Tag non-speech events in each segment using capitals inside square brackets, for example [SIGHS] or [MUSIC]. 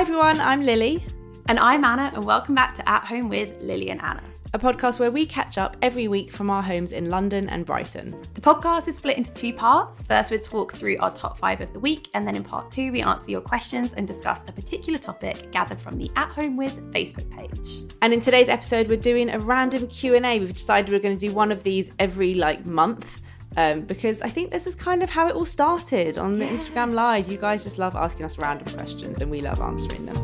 Hi everyone, I'm Lily, And I'm Anna, and welcome back to At Home with Lily and Anna. a podcast where we catch up every week from our homes in London and Brighton. The podcast is split into two parts. First, we talk through our top five of the week, and then in part two, we answer your questions and discuss a particular topic gathered from the At Home with Facebook page. And in today's episode, we're doing a random Q&A. We've decided we're going to do one of these every like month. Um, because I think this is kind of how it all started on the Instagram Live. You guys just love asking us random questions, and we love answering them.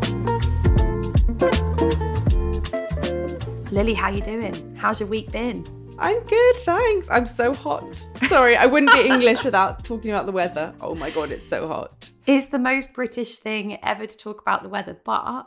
Lily, how you doing? How's your week been? I'm good, thanks. I'm so hot. Sorry, I wouldn't be English without talking about the weather. Oh my god, it's so hot. It's the most British thing ever to talk about the weather, but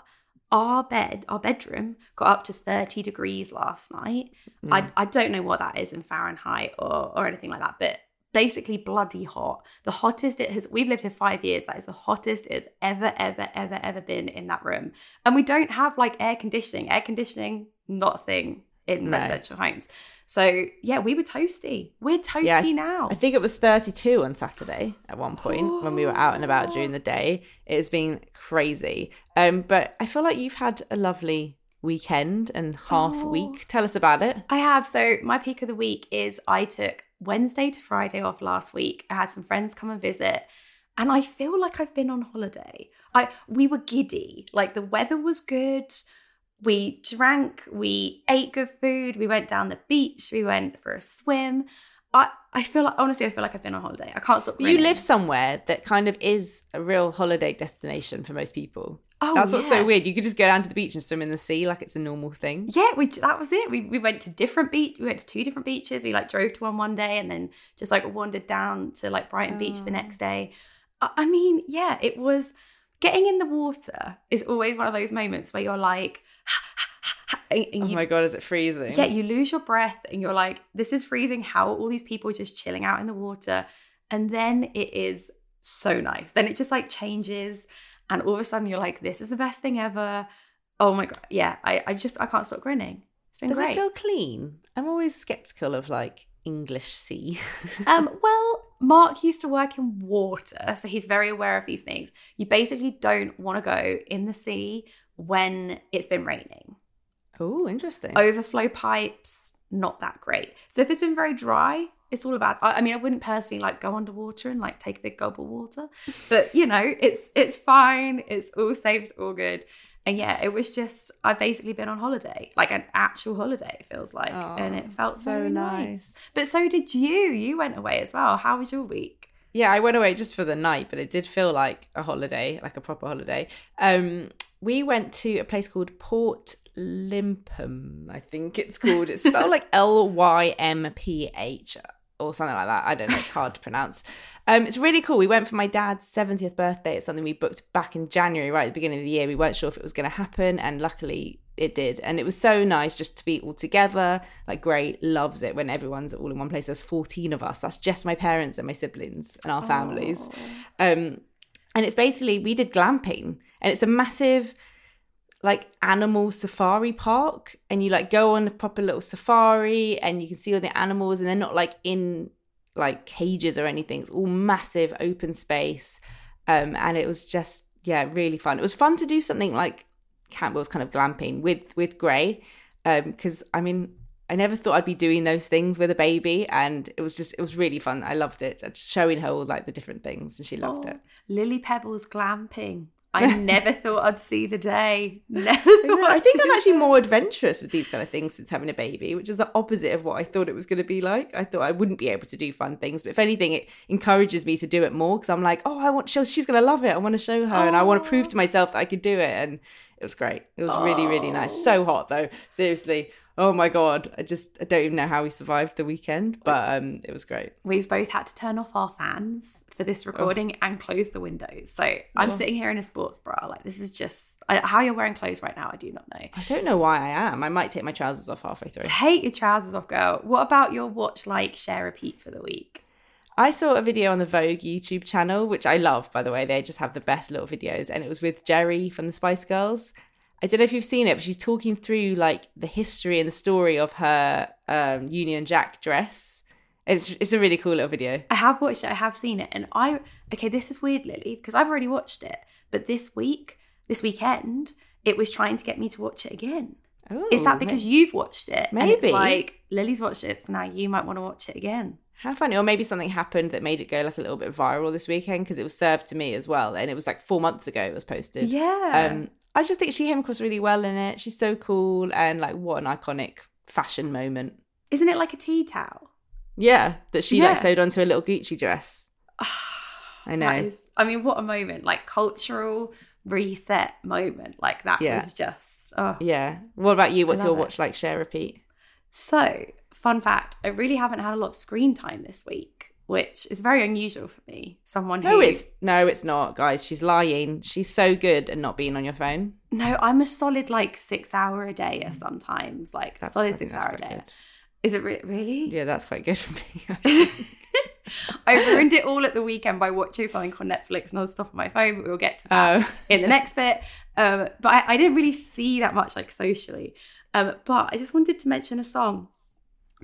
our bed, our bedroom, got up to 30 degrees last night. I, mm. I don't know what that is in Fahrenheit or, or anything like that, but basically bloody hot. The hottest it has, we've lived here five years. That is the hottest it's ever, ever, ever, ever been in that room. And we don't have like air conditioning. Air conditioning, not a thing in No. residential homes. So yeah, we were toasty. We're toasty Yeah, now. I think it was 32 on Saturday at one point when we were out and about during the day. It's been crazy. Um, but I feel like you've had a lovely weekend and half Oh. week. Tell us about it. I have. So my peak of the week is I took Wednesday to Friday off last week. I had some friends come and visit, and I feel like I've been on holiday. I we were giddy. Like the weather was good. We drank, we ate good food, we went down the beach, we went for a swim. I, I feel like honestly, I feel like I've been on holiday. I can't stop. You live somewhere that kind of is a real holiday destination for most people. Oh, That's what's yeah. so weird. You could just go down to the beach and swim in the sea like it's a normal thing. Yeah, we that was it. We we went to different beach. We went to two different beaches. We like drove to one one day and then just like wandered down to like Brighton Beach the next oh. day. I, I mean, yeah, it was getting in the water is always one of those moments where you're like, and and Oh you, my god, is it freezing? yeah, you lose your breath and you're like, this is freezing. How are all these people just chilling out in the water? And then it is so nice. Then it just like changes, and all of a sudden you're like, this is the best thing ever. Oh my god, yeah. I, I just I can't stop grinning. It's been Does great. it feel clean? I'm always skeptical of like English sea. [LAUGHS] um, well, Mark used to work in water, so he's very aware of these things. You basically don't want to go in the sea when it's been raining. Oh, interesting. overflow pipes not that great. So if it's been very dry it's all about I, I mean i wouldn't personally like go underwater and like take a big gulp of water [LAUGHS] but you know it's it's fine. It's all safe. It's all good. And yeah it was just i've basically been on holiday like an actual holiday it feels like and it Oh, felt so so nice. nice. but so did you. You went away as well. How was your week? Yeah, I went away just for the night, but it did feel like a holiday, like a proper holiday. Um, we went to a place called Port Limpum, I think it's called. It's spelled like [LAUGHS] L Y M P H or something like that. I don't know. It's hard to pronounce. Um, it's really cool. We went for my dad's 70th birthday. It's something we booked back in January, right at the beginning of the year. We weren't sure if it was going to happen, and luckily it did. And it was so nice just to be all together. Like, great, loves it when everyone's all in one place. There's 14 of us. That's just my parents and my siblings and our families. Um, and it's basically, we did glamping, and it's a massive like animal safari park and you like go on a proper little safari and you can see all the animals and they're not like in like cages or anything. It's all massive open space. Um and it was just yeah really fun. It was fun to do something like campbell's kind of glamping with with gray um because i mean i never thought i'd be doing those things with a baby and it was just it was really fun. I loved it. Just showing her all like the different things and she loved it. Lily pebbles glamping i [LAUGHS] never thought i'd see the day [LAUGHS] never I know. I think I'm actually more adventurous with these kind of things since having a baby, which is the opposite of what I thought it was going to be like. I thought I wouldn't be able to do fun things, but if anything, it encourages me to do it more because I'm like, oh, I want, she'll- she's going to love it. I want to show her, and I want to prove to myself that I could do it. And it was great. It was really, really nice. So hot though. Seriously. Oh my god. I just I don't even know how we survived the weekend, but um, it was great. We've both had to turn off our fans for this recording and close the windows. So I'm sitting here in a sports bra. Like this is just I, how you're wearing clothes right now. I do not know. I don't know why I am. I might take my trousers off halfway through. Take your trousers off, girl. What about your watch, like, share, repeat for the week? I saw a video on the Vogue YouTube channel, which I love, by the way. They just have the best little videos. And it was with Geri from the Spice Girls. I don't know if you've seen it, but she's talking through like the history and the story of her um, Union Jack dress. It's it's a really cool little video. I have watched it. I have seen it, and I okay. This is weird, Lily, because I've already watched it. But this week, this weekend, it was trying to get me to watch it again. Ooh, Is that because may- you've watched it? Maybe. like Lily's watched it, so now you might want to watch it again. How funny. Or maybe something happened that made it go like a little bit viral this weekend because it was served to me as well. And it was like four months ago it was posted. Yeah. Um, I just think she came across really well in it. She's so cool and like what an iconic fashion moment. Isn't it like a tea towel? Yeah, that she Yeah. like sewed onto a little Gucci dress. Ah, I know. Is, I mean, what a moment! Like cultural reset moment. Like that Yeah. was just. Oh. Yeah. What about you? What's your it. watch like? Share repeat. So, fun fact: I really haven't had a lot of screen time this week, which is very unusual for me. Someone who No, it's no, it's not, guys. She's lying. She's so good at not being on your phone. no, I'm a solid like six hour a day or sometimes like That's- solid six hour a day. good. Is it re- really? Yeah, that's quite good for me. [LAUGHS] I ruined it all at the weekend by watching something on Netflix non-stop on my phone, but we'll get to that Oh. [LAUGHS] in the next bit. Um, but I, I didn't really see that much like socially. Um, but I just wanted to mention a song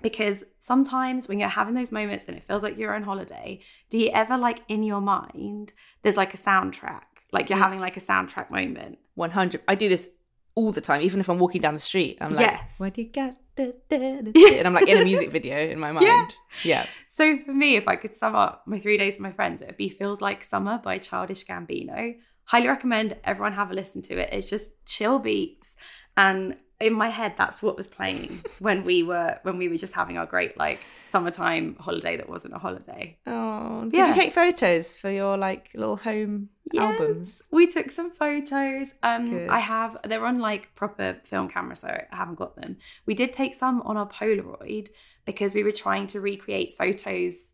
because sometimes when you're having those moments and it feels like you're on holiday, do you ever like in your mind, there's like a soundtrack, like you're Mm. having like a soundtrack moment? 100. I do this all the time, even if I'm walking down the street. I'm like, Yes. what do you got? Da, da, da, da," And I'm like in a music video in my [LAUGHS] mind. Yeah. Yeah. So for me, if I could sum up my three days with my friends, it would be Feels Like Summer by Childish Gambino. Highly recommend everyone have a listen to it. It's just chill beats. And in my head, that's what was playing when we were when we were just having our great like summertime holiday that wasn't a holiday. Oh, did Yeah. you take photos for your like little home albums? We took some photos. Um Good. I have they're on like proper film camera, so I haven't got them. We did take some on our Polaroid because we were trying to recreate photos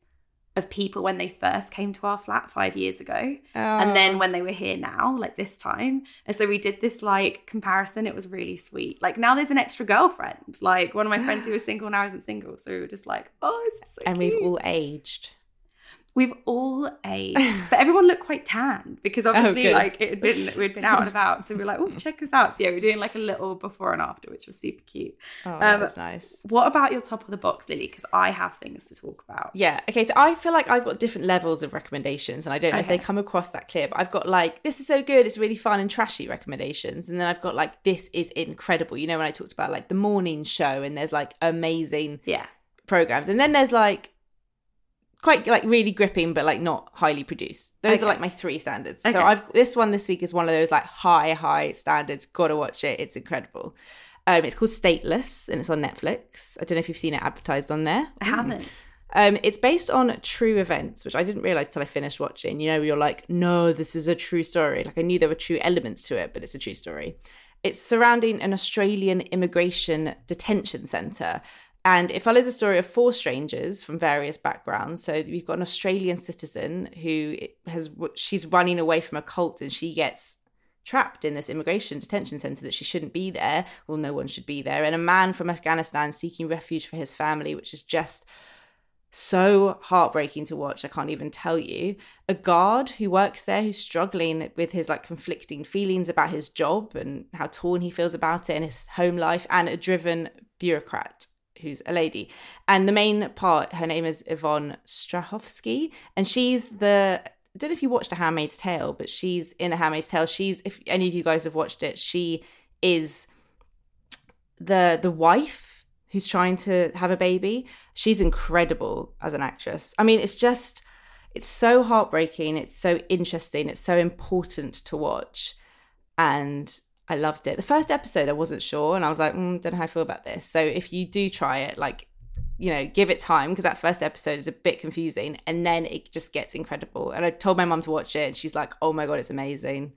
of people when they first came to our flat five years ago. and Oh. then when they were here now, like this time. And so we did this like comparison. It was really sweet. Like now there's an extra girlfriend. Like one of my friends who was single now isn't single. So we were just like, oh, this is so and cute. we've all aged. We've all aged, [LAUGHS] but everyone looked quite tanned because obviously good. like it had been we'd been out and about. So we were like, oh, [LAUGHS] check us out. So yeah, we are doing like a little before and after, which was super cute. Oh, Um, that's nice. What about your top of the box, Lily? Because I have things to talk about. Yeah. Okay. So I feel like I've got different levels of recommendations, and I don't know if they come across that clear. But I've got like this is so good, it's really fun and trashy recommendations, and then I've got like this is incredible. You know when I talked about like the morning show, and there's like amazing Yeah. programs, and then there's like quite like really gripping, but like not highly produced. Those Okay. are like my three standards. So I've this one this week is one of those like high high standards. Got to watch it. It's incredible. Um, it's called Stateless and it's on Netflix. I don't know if you've seen it advertised on there. I haven't. Um, it's based on true events, which I didn't realize till I finished watching. You know, you're like, no, this is a true story. Like I knew there were true elements to it, but it's a true story. It's surrounding an Australian immigration detention centre. And it follows the story of four strangers from various backgrounds. So we've got an Australian citizen who has she's running away from a cult and she gets trapped in this immigration detention center that she shouldn't be there. Well, no one should be there. And a man from Afghanistan seeking refuge for his family, which is just so heartbreaking to watch. I can't even tell you. A guard who works there who's struggling with his like conflicting feelings about his job and how torn he feels about it and his home life, and a driven bureaucrat who's a lady. And the main part, her name is Yvonne Strahovski, and she's the I don't know if you watched A Handmaid's Tale, but she's in A Handmaid's Tale. She's if any of you guys have watched it, she is the the wife who's trying to have a baby. She's incredible as an actress. I mean, it's just it's so heartbreaking, it's so interesting, it's so important to watch. And I loved it. The first episode I wasn't sure and I was like, mm, don't know how I feel about this. So if you do try it, like you know, give it time because that first episode is a bit confusing and then it just gets incredible. And I told my mum to watch it and she's like, "Oh my god, it's amazing."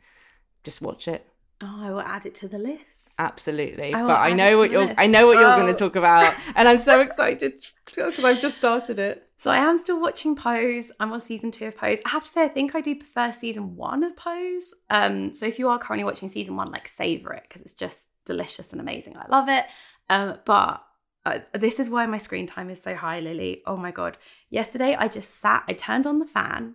Just watch it. Oh, I will add it to the list. Absolutely. I but I know what you're list. I know what you're Oh. going to talk about and I'm so excited [LAUGHS] because I've just started it. So I am still watching Pose. I'm on season two of Pose. I have to say, I think I do prefer season one of Pose. Um, so if you are currently watching season one, like savor it because it's just delicious and amazing. I love it. Um, but uh, this is why my screen time is so high, Lily. Oh my god! Yesterday I just sat. I turned on the fan,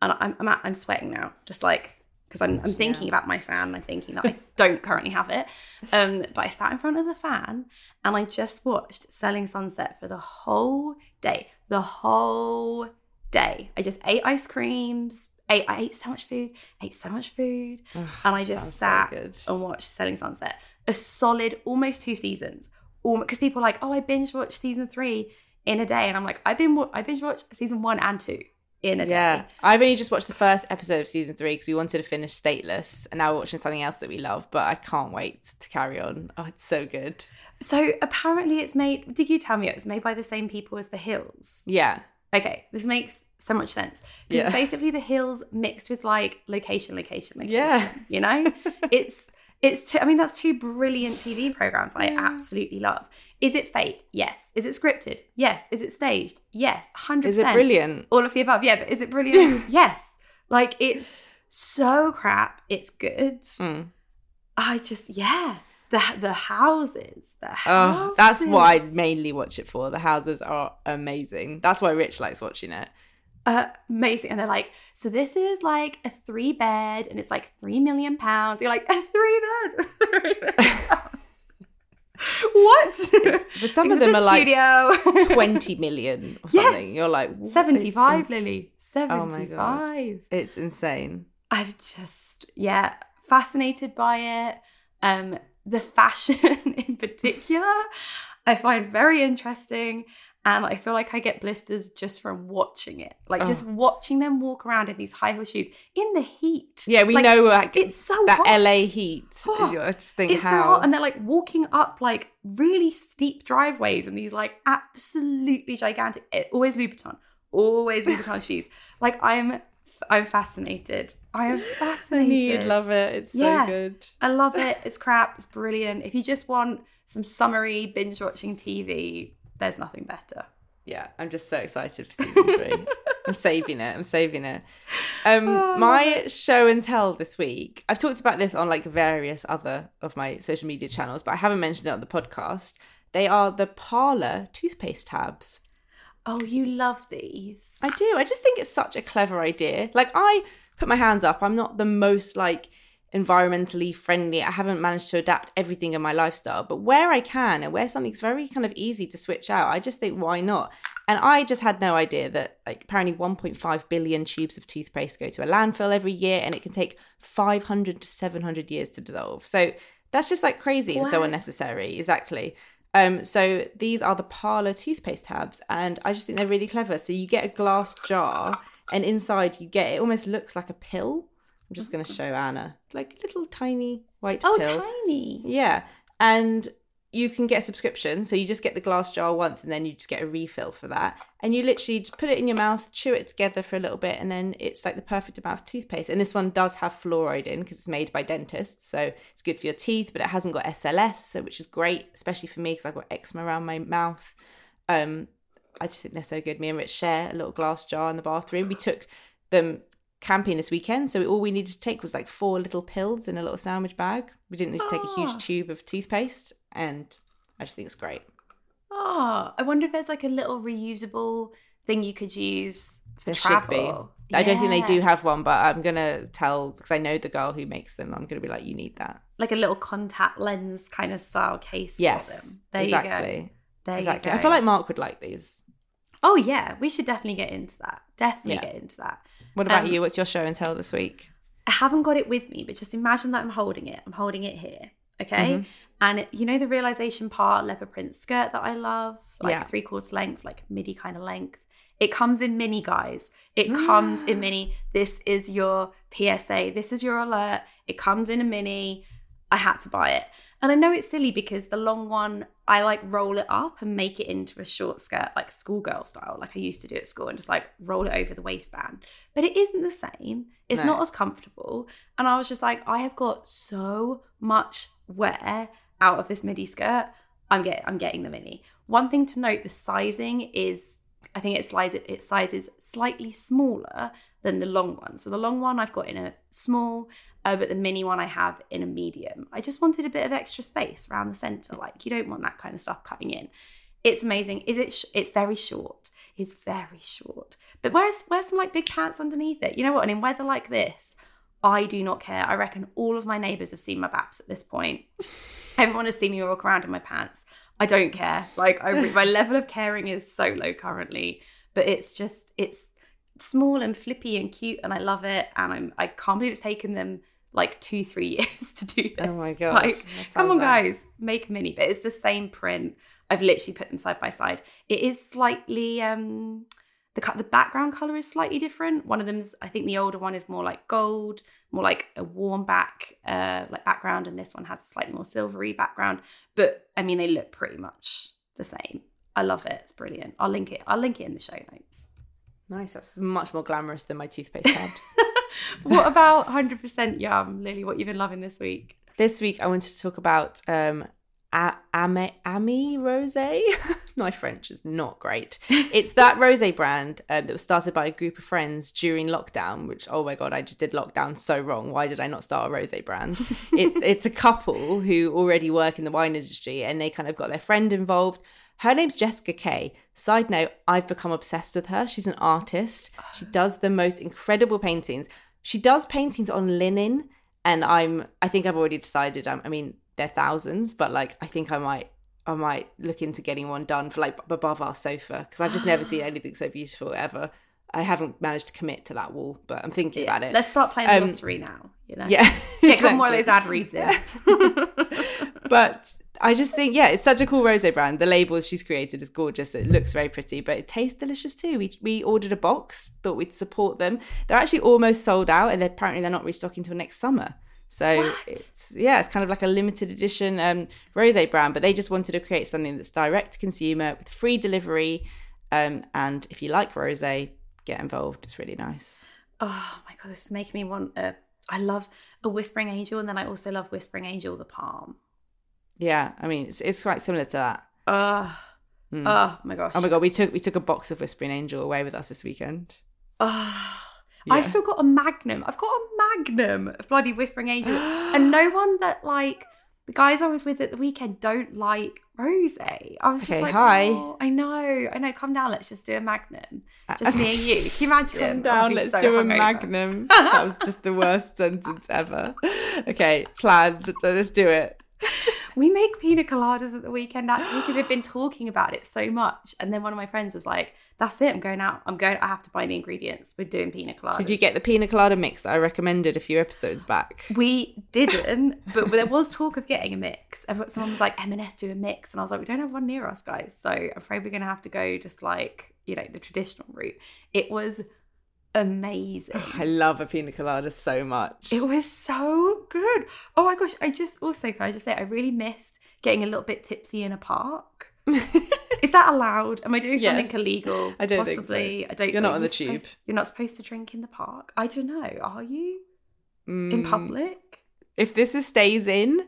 and I'm I'm, at, I'm sweating now, just like because I'm I'm thinking about my fan. I'm thinking that I don't currently have it. Um, but I sat in front of the fan and I just watched Selling Sunset for the whole day. The whole day. I just ate ice creams, ate I ate so much food, ate so much food, Ugh, and I just sounds so sat and watched Selling Sunset. A solid almost two seasons. Because people are like, oh, I binge watched season three in a day, and I'm like, I been I binge watched season one and two in a Yeah, day. I've only just watched the first episode of season three because we wanted to finish Stateless, and now we're watching something else that we love. But I can't wait to carry on. Oh, it's so good. So apparently, it's made. Did you tell me it was made by the same people as The Hills? Yeah, Okay, this makes so much sense. Yeah. It's basically The Hills mixed with like location, location, location. Yeah. You know, [LAUGHS] it's it's. Two, I mean, that's two brilliant TV programs I Yeah. absolutely love. Is it fake? Yes. Is it scripted? Yes. Is it staged? Yes. 100%. is it brilliant? All of the above. Yeah, but is it brilliant? [LAUGHS] yes. Like it's so crap. It's good. Mm. I just yeah. The the houses. The houses. Oh, that's what I mainly watch it for. The houses are amazing. That's why Rich likes watching it. amazing. And they're like, so this is like a three bed and it's like three million pounds. You're like, a three bed? [LAUGHS] [LAUGHS] Three million pounds. what? For some of them are a like [LAUGHS] 20 [LAUGHS] million or Yes. something. You're like, what is 75, in- Lily. Oh my 75. It's insane. I've just, yeah, fascinated by it. Um, the fashion [LAUGHS] in particular, I find very interesting. And I feel like I get blisters just from watching it. Like just oh. watching them walk around in these high heel shoes in the heat. Yeah, we Like, know like, It's so that hot. LA heat. Oh, I just think It's how. so hot, and they're like walking up like really steep driveways and these like absolutely gigantic. It, always Louboutin, always Louboutin [LAUGHS] shoes. Like I'm, I'm fascinated. I am [LAUGHS] fascinated. you'd love it. It's so Yeah. good. I love [LAUGHS] it. It's crap. It's brilliant. If you just want some summary binge watching TV, there's nothing better. Yeah, I'm just so excited for season three. [LAUGHS] I'm saving it. I'm saving it. Um, Oh, my show and tell this week. I've talked about this on like various other of my social media channels, but I haven't mentioned it on the podcast. They are the Parla toothpaste tabs. Oh, you love these. I do. I just think it's such a clever idea. Like I put my hands up. I'm not the most like environmentally friendly. I haven't managed to adapt everything in my lifestyle, but where I can and where something's very kind of easy to switch out, I just think why not? And I just had no idea that like apparently 1.5 billion tubes of toothpaste go to a landfill every year and it can take 500 to 700 years to dissolve. So that's just like crazy and so unnecessary. Exactly. Um, so these are the Parla toothpaste tabs, and I just think they're really clever. So you get a glass jar, and inside you get it almost looks like a pill. I'm just going to show Anna like little tiny white oh, pill. tiny. Yeah, and you can get a subscription. So you just get the glass jar once, and then you just get a refill for that. And you literally just put it in your mouth, chew it together for a little bit, and then it's like the perfect amount of toothpaste. And this one does have fluoride in because it's made by dentists, so it's good for your teeth. But it hasn't got SLS, so which is great, especially for me because I've got eczema around my mouth. Um, I just think they're so good. Me and Rich share a little glass jar in the bathroom. We took them camping this weekend, so all we needed to take was like four little pills in a little sandwich bag. We didn't need to take a Ah. huge tube of toothpaste, and I just think it's great. Oh, I wonder if there's like a little reusable thing you could use for There travel. I don't think they do have one, but I'm gonna tell because I know the girl who makes them. I'm gonna be like, you need that. like a little contact lens kind of style case for Yes, them. There exactly. you go. There exactly. you I feel like Mark would like these. oh yeah, we should definitely get into that. Definitely Yeah. get into that. What about Um, you? What's your show and tell this week? I haven't got it with me, but just imagine that I'm holding it. I'm holding it here. Okay. Mm-hmm. And it, you know the Realisation Par leopard print skirt that I love, like Yeah. three quarters length, like midi kind of length. It comes in mini, guys. It [GASPS] comes in mini. This is your PSA. This is your alert. It comes in a mini. I had to buy it. And I know it's silly because the long one, I like roll it up and make it into a short skirt, like schoolgirl style, like I used to do at school, and just like roll it over the waistband. But it isn't the same. It's No. not as comfortable. And I was just like, I have got so much wear out of this midi skirt. I'm get I'm getting the mini. One thing to note, the sizing is I think it sizes it sizes slightly smaller than the long one. So the long one I've got in a small, uh, but the mini one I have in a medium. I just wanted a bit of extra space around the center. Like you don't want that kind of stuff cutting in. It's amazing. Is it? Sh- it's very short. It's very short. But where's where's some like big pants underneath it? You know what? And in weather like this, I do not care. I reckon all of my neighbours have seen my baps at this point. [LAUGHS] Everyone has seen me walk around in my pants. I don't care. Like I, my level of caring is so low currently, but it's just it's small and flippy and cute, and I love it. And I'm I can't believe it's taken them like two three [LAUGHS] years to do this. Oh my god! Like, come on, guys, make a mini. But it's the same print. I've literally put them side by side. It is slightly um the cut the background color is slightly different. One of them's I think the older one is more like gold, more like a warm back uh like background, and this one has a slightly more silvery background. But I mean, they look pretty much the same. I love it. It's brilliant. I'll link it. I'll link it in the show notes. Nice. That's much more glamorous than my toothpaste tabs. [LAUGHS] what about 100% yum, Lily? What you've been loving this week? this week, I wanted to talk about um, a- Ame, Ami Rose. [LAUGHS] My French is not great. [LAUGHS] It's that rose brand uh, that was started by a group of friends during lockdown. Which, oh my god, I just did lockdown so wrong. Why did I not start a rose brand? it's it's a couple who already work in the wine industry, and they kind of got their friend involved. Her name's Jessica Kay. Side note, I've become obsessed with her. She's an artist. She does the most incredible paintings. She does paintings on linen, and I'm I think I've already decided. I'm, I mean, they're thousands, but like I think I might I might look into getting one done for like above our sofa because I've just never seen [GASPS] anything so beautiful ever. I haven't managed to commit to that wall, but I'm thinking about it. Let's start playing the Um, lottery now. You know, yeah, [LAUGHS] get couple more of exactly. those ad reads in. [LAUGHS] but I just think, yeah, it's such a cool rose brand. The labels she's created is gorgeous. It looks very pretty, but it tastes delicious too. We we ordered a box, thought we'd support them. They're actually almost sold out, and they're, apparently they're not restocking until next summer. So What? it's yeah, it's kind of like a limited edition um, rose brand, but they just wanted to create something that's direct to consumer with free delivery. Um, and if you like rose, get involved. It's really nice. Oh my god, this is making me want a. I love a Whispering Angel, and then I also love Whispering Angel the Palm. Yeah, I mean it's it's quite similar to that. Oh, Mm. oh my gosh. Oh my god, we took we took a box of Whispering Angel away with us this weekend. Oh, Yeah. I still got a magnum. I've got a magnum of bloody Whispering Angel, [GASPS] and no one that like the guys I was with at the weekend don't like rose. I was just Okay, like, hi. "Oh, I know, I know. Come down, let's just do a magnum, uh, just me and you. [LAUGHS] Can you imagine? Come down, let's so do a magnum. [LAUGHS] that was just the worst sentence ever. Okay, planned. Let's do it. We make pina coladas at the weekend actually because we've been talking about it so much. And then one of my friends was like, "That's it. I'm going out. I'm going. I have to buy the ingredients. We're doing pina coladas." Did you get the pina colada mix that I recommended a few episodes back? We didn't, but there was talk of getting a mix. Someone was like, "M&S do a mix," and I was like, "We don't have one near us, guys." So I'm afraid we're going to have to go just like you know the traditional route. It was amazing. I love a pina colada so much. It was so good. Oh my gosh! I just also can I just say I really missed getting a little bit tipsy in a park. [LAUGHS] Is that allowed? Am I doing something Yes. illegal? I don't think so. Possibly. I don't. You're not on you the tube. You're not supposed to drink in the park. I don't know. Are you in Mm, public? If this is stays in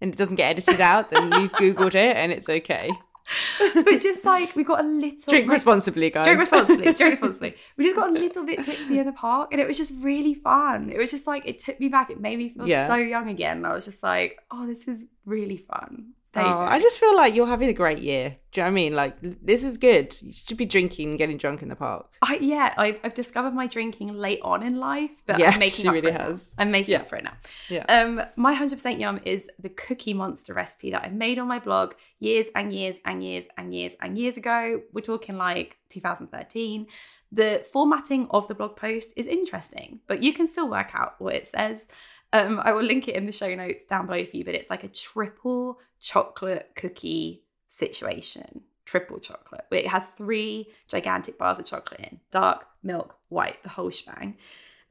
and it doesn't get edited out, then you've googled it and it's okay. [LAUGHS] but just like we got a little Drink like, responsibly, guys. Drink responsibly. [LAUGHS] Drink responsibly. We just got a little bit tipsy in the park, and it was just really fun. It was just like it took me back. It made me feel Yeah. so young again. I was just like, oh, this is really fun. Oh. I just feel like you're having a great year. Do you know what I mean? Like this is good. You should be drinking and getting drunk in the park. I, yeah, I've, I've discovered my drinking late on in life, but Yeah, I'm [LAUGHS] making she up really for it now. has. I'm making Yeah. up for it now. Yeah. Um, my 100% yum is the Cookie Monster recipe that I made on my blog years and years and years and years and years ago. We're talking like 2013. The formatting of the blog post is interesting, but you can still work out what it says. Um, I will link it in the show notes down below for you, but it's like a triple chocolate cookie situation. Triple chocolate. It has three gigantic bars of chocolate in dark, milk, white, the whole shebang.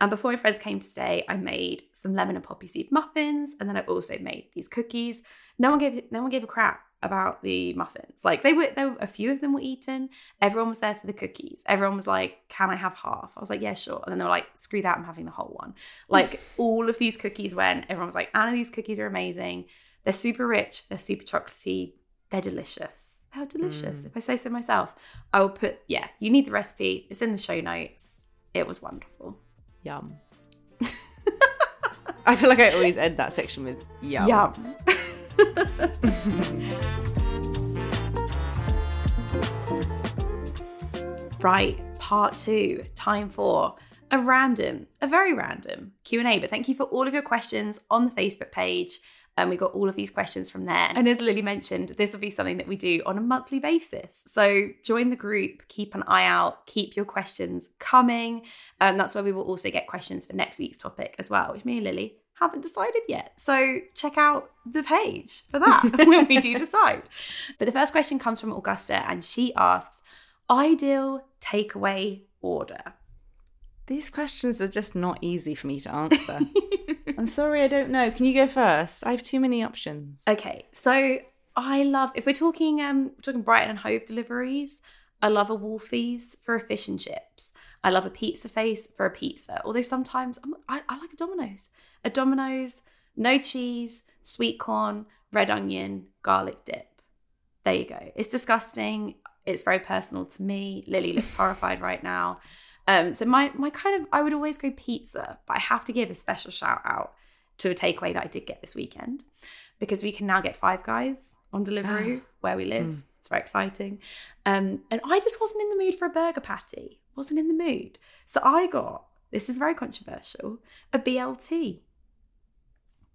And before my friends came to stay, I made some lemon and poppy seed muffins, and then I also made these cookies. No one gave no one gave a crap about the muffins. Like they were, there were a few of them were eaten. Everyone was there for the cookies. Everyone was like, "Can I have half?" I was like, "Yeah, sure." And then they were like, "Screw that! I'm having the whole one." Like [LAUGHS] all of these cookies went. Everyone was like, "Anna, these cookies are amazing. They're super rich. They're super chocolatey. They're delicious. They're delicious." Mm. If I say so myself, I will put. Yeah, you need the recipe. It's in the show notes. It was wonderful. Yum. [LAUGHS] I feel like I always end that section with yum. Yum. [LAUGHS] [LAUGHS] right, part two, time for a random, a very random Q&A. But thank you for all of your questions on the Facebook page. And we got all of these questions from there. And as Lily mentioned, this will be something that we do on a monthly basis. So join the group, keep an eye out, keep your questions coming. Um, that's where we will also get questions for next week's topic as well, which me and Lily haven't decided yet. So check out the page for that [LAUGHS] when we do decide. But the first question comes from Augusta and she asks, ideal takeaway order. These questions are just not easy for me to answer. [LAUGHS] I'm sorry, I don't know. Can you go first? I have too many options. Okay, so I love if we're talking um we're talking Brighton and Hove deliveries. I love a Wolfies for a fish and chips. I love a Pizzaface for a pizza. Although sometimes I'm, I, I like a Domino's. A Domino's, no cheese, sweet corn, red onion, garlic dip. There you go. It's disgusting. It's very personal to me. Lily looks [LAUGHS] horrified right now. Um, so my my kind of I would always go pizza, but I have to give a special shout out to a takeaway that I did get this weekend because we can now get Five Guys on delivery [GASPS] where we live. Mm. It's very exciting. Um, and I just wasn't in the mood for a burger patty. Wasn't in the mood. So I got this is very controversial a BLT,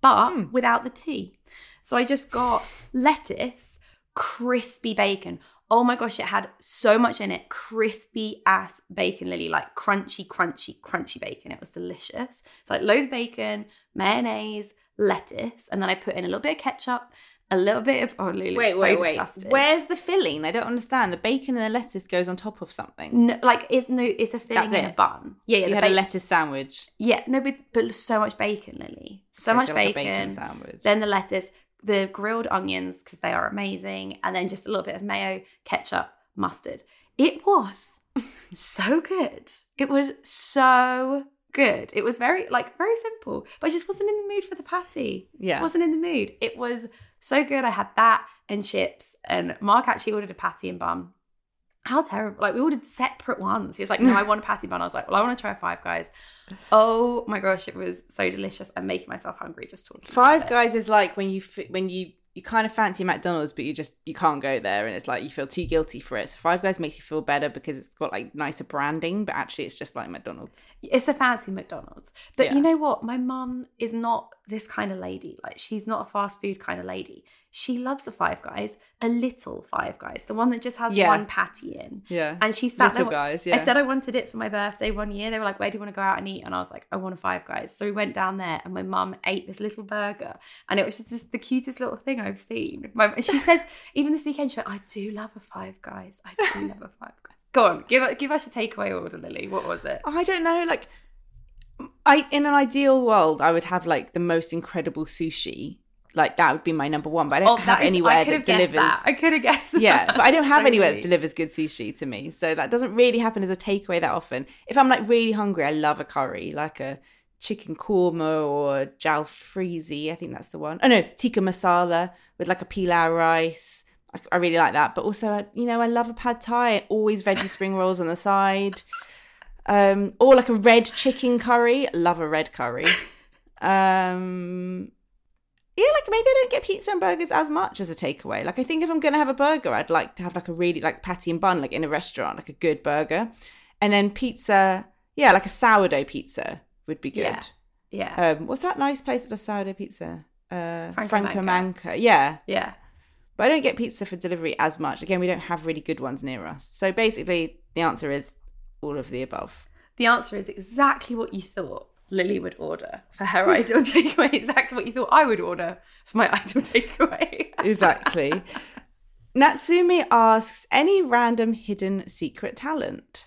but Hmm. without the T. So I just got lettuce, crispy bacon. Oh my gosh, it had so much in it. Crispy ass bacon, Lily, like crunchy, crunchy, crunchy bacon. It was delicious. So like loads of bacon, mayonnaise, lettuce, and then I put in a little bit of ketchup, a little bit of oh, Lily, Wait, so wait, wait. disgusted. Where's the filling? I don't understand. The bacon and the lettuce goes on top of something. no, like it's no, it's a filling That's in a bun. Yeah, So you had a lettuce sandwich. yeah, no, but, but so much bacon, Lily. So much bacon. a sandwich. then the lettuce, the grilled onions because they are amazing, and then just a little bit of mayo, ketchup, mustard. It was [LAUGHS] so good. It was so good. It was very like very simple, but I just wasn't in the mood for the patty. yeah. Wasn't in the mood. It was so good. I had that and chips, and Mark actually ordered a patty and bun. How terrible! Like we ordered separate ones. He was like, "No, I want a [LAUGHS] patty bun." I was like, "Well, I want to try Five Guys." Oh my gosh, it was so delicious. I'm making myself hungry just talking. Five. Guys is like when you when you you kind of fancy McDonald's, but you just you can't go there, and it's like you feel too guilty for it. So Five Guys makes you feel better because it's got like nicer branding, but actually it's just like McDonald's. It's a fancy McDonald's. But Yeah. you know what? My mum is not this kind of lady. Like she's not a fast food kind of lady. She loves a Five Guys, a little Five Guys, the one that just has Yeah. one patty in. Yeah, And she sat little there. guys. Yeah, I said I wanted it for my birthday one year. They were like, "Where do you want to go out and eat?" And I was like, "I want a Five Guys." So we went down there, and my mum ate this little burger, and it was just, just the cutest little thing I've seen. My, she said, [LAUGHS] even this weekend, she went, "I do love a Five Guys. I do love a Five Guys." Go on, give give us a takeaway order, Lily. What was it? I don't know. Like, I in an ideal world, I would have like the most incredible sushi. Like that would be my number one. But I don't have Oh, is- anywhere I that delivers. that. I could have guessed. yeah, that. but I don't have So anywhere really. that delivers good sushi to me. So that doesn't really happen as a takeaway that often. If I'm like really hungry, I love a curry, like a chicken korma or jalfrezi. I think that's the one. Oh no, tikka masala with like a pilau rice. I, I really like that. But also, I- you know, I love a pad thai. Always veggie spring rolls on the side. Um, or like a red chicken curry. Love a red curry. [LAUGHS] Um, yeah, like maybe I don't get pizza and burgers as much as a takeaway. Like I think if I'm gonna have a burger, I'd like to have like a really like patty and bun, like in a restaurant, like a good burger, and then pizza. Yeah, like a sourdough pizza would be good. Yeah. Yeah. Um, what's that nice place that does sourdough pizza? Uh, Franco Franco Manca. Manca. Yeah, yeah. but I don't get pizza for delivery as much. Again, we don't have really good ones near us. So basically, the answer is all of the above. The answer is exactly what you thought Lily would order for her ideal [LAUGHS] takeaway. Exactly what you thought I would order for my [LAUGHS] ideal takeaway. Exactly. [LAUGHS] Natsumi asks any random hidden secret talent.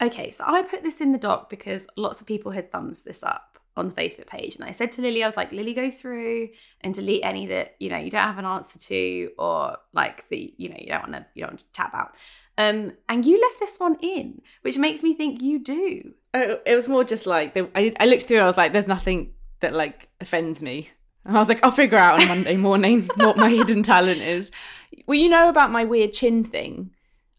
Okay, so I put this in the doc because lots of people had thumbs this up on the Facebook page. And I said to Lily, I was like, Lily, go through and delete any that, you know, you don't have an answer to or like the, you know, you don't want to, you don't want to tap out. Um, and you left this one in, which makes me think you do. Oh, It was more just like the, I, I looked through. I was like, "There's nothing that like offends me," and I was like, "I'll figure out on Monday morning [LAUGHS] what my hidden talent is." Well, you know about my weird chin thing.